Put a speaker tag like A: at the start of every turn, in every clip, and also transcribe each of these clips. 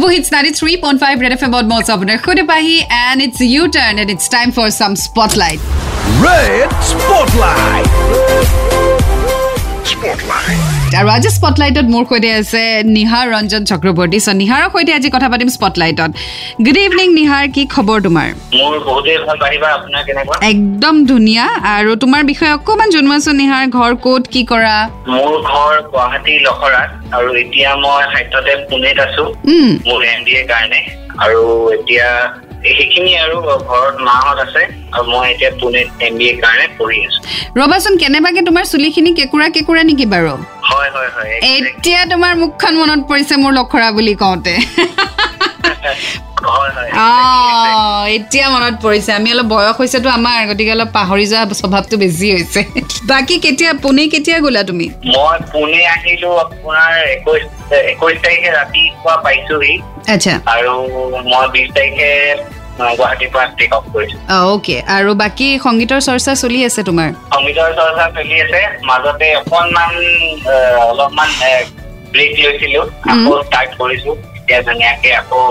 A: Super Hits 93.5 Red FM on Moz Opener Khudapahi and it's your turn and it's time for some spotlight.
B: Red Spotlight.
A: আৰু আজি স্পটলাইটত মোৰ সৈতে আছে নিহাৰ ৰঞ্জন চক্ৰৱৰ্তী। চ' নিহাৰৰ সৈতে আজি কথা পাতিম স্পটলাইটত গুড ইভিনিং নিহাৰ কি খবৰ তোমাৰ? একদম ধুনীয়া। আৰু তোমাৰ বিষয়ে অকণমান জনোৱাচোন নিহাৰ ঘৰ ক'ত কি কৰা?
C: মোৰ ঘৰ গুৱাহাটী লখৰাত। আৰু এতিয়া মই সাহিত্যতে পুনেত আছো। মোৰ এম বি এৰ কাৰণে। আৰু এতিয়া সেইখিনি আৰু ঘৰত মাহঁত আছে আৰু মই এতিয়া পুনেত এম বি এৰ কাৰণে পঢ়ি আছো।
A: ৰ'বাচোন কেনেবাকে তোমাৰ চুলিখিনি কেঁকুৰা কেঁকুৰা নেকি বাৰু?
C: হয় হয় হয়
A: এতিয়া তোমাৰ মুখখন মনত পৰিছে মোৰ লখৰা বুলি কওঁতে। এতিয়া মনত পৰিছে। আমি অলপ বয়স হৈছেতো আমাৰ গতিকে অলপ পাহৰি যোৱা স্বভাৱটো বেছি হৈছে। বাকী কেতিয়া পুনে কেতিয়া গ'লা তুমি?
C: মই পুনে আহিলো আপোনাৰ একৈশ একৈশ তাৰিখে ৰাতিপুৱা পাইছোহি।
A: আচ্ছা।
C: আৰু মই বিশ তাৰিখে আহ, গুৱাহাটীৰ পৰা টেক অফ কৰিছো।
A: অ'কে আৰু বাকী সংগীতৰ চৰ্চা চলি আছে তোমাৰ?
C: সংগীতৰ চৰ্চা চলি আছে। মাজতে অকনমান আহ, অলপমান ব্ৰেক লৈছিলো। আকৌ ষ্টাৰ্ট কৰিছো। এতিয়া ধুনীয়াকে আকৌ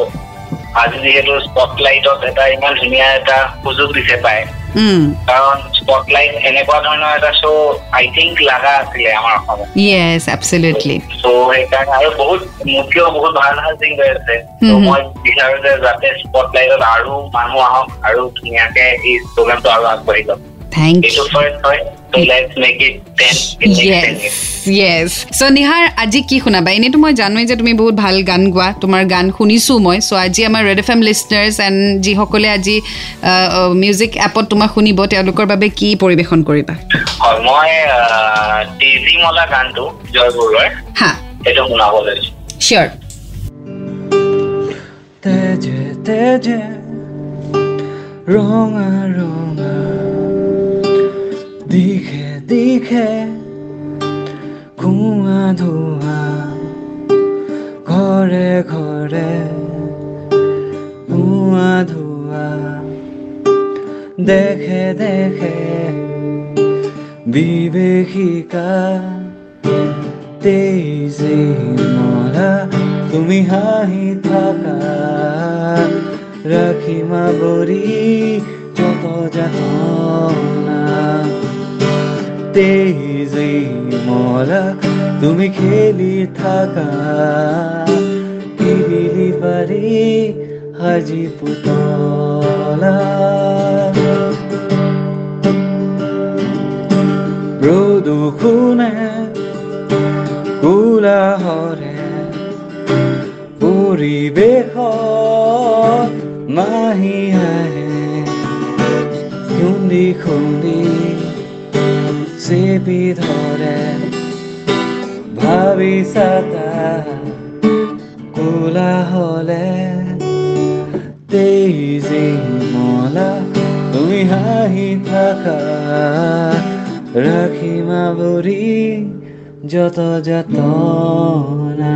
C: আজি যিহেতু স্পটলাইটত এটা ইমান ধুনীয়া এটা সুযোগ দিছে পায় কাৰণ স্পটলাইট এনেকুৱা ধৰণৰ এটা শ্ব' আই থিংক লাগা আছিলে আমাৰ অসমত।
A: য়েছ এবচলিউটলি
C: চ' সেইকাৰণে আৰু বহুত মোতকেও বহুত ভাল ভাল ছিংগাৰ আছে. মই বিচাৰো যে যাতে স্পটলাইটত আৰু মানুহ আহক আৰু ধুনীয়াকে এই প্ৰগ্ৰামটো আৰু আগবাঢ়ি যাওক।
A: থেংক
C: এইটো ফাৰ্ষ্ট হয় ত' let's make it ten
A: yes so' Nihar আজি কি শুনাবা এনেইতো মই জানোৱেই যে তুমি বহুত ভাল গান গোৱা। তোমাৰ গান শুনিছোঁ মই। চ' আজি আমাৰ red F M listeners and যিসকলে আজি মিউজিক এপত তোমাক শুনিব তেওঁলোকৰ বাবে কি পৰিৱেশন কৰিবা?
C: হয় মই টিজি মলা গানটো জয় বৰুৱাৰ
A: হা।
C: সেইটো শুনাব লৈছো।
A: চিয়'ৰ
D: তেজে তেজে ৰঙা ৰঙা। দিশে দিশে ঘৰে ঘৰে ধোঁৱা দেখে দেখে মৰা তুমি হাঁহি থাকা ৰাখিমা বৰি যত যাতনা তেইজে মরা, তুমি খেলি থাকা। ফিরিলি বাড়ি হাজি পুতলা। প্রদুখুনে কোলাহরে পরিবেশ মাহি হাৰে খুন্দি খুন্দি চেপি ধৰে। ভাবি চাতা কোলাহলে। তেইজি মলা তুমি হাঁহি থাকা। ৰাখিমা বৰি যত যাতনা।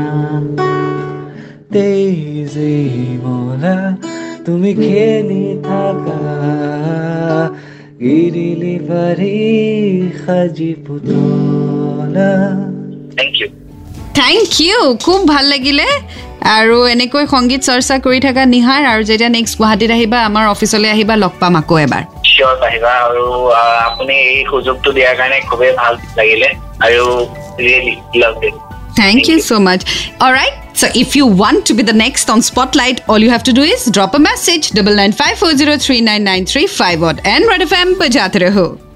D: তেইজি মলা তুমি খেলি থাকা। গিৰিলি পাৰি সাজি পুতলা
C: থেংক ইউ
A: থেংক ইউ খুব ভাল লাগিলে। আৰু এনেকৈ সংগীত চৰ্চা কৰি থকা নিহাৰ আৰু যেতিয়া নেক্সট গুৱাহাটীত আহিবা আমাৰ অফিচলৈ আহিবা লগ পাম আকৌ এবাৰ।
C: চিয়ৰ পাৰিবা আৰু আপুনি এই সুযোগটো দিয়াৰ কাৰণে খুবেই ভাল লাগিলে। আৰু really love it
A: Thank you. so much. All right. So if you want to be the next on Spotlight, all you have to do is drop a message double nine five four zero three nine nine three five odd and Red FM bajate raho.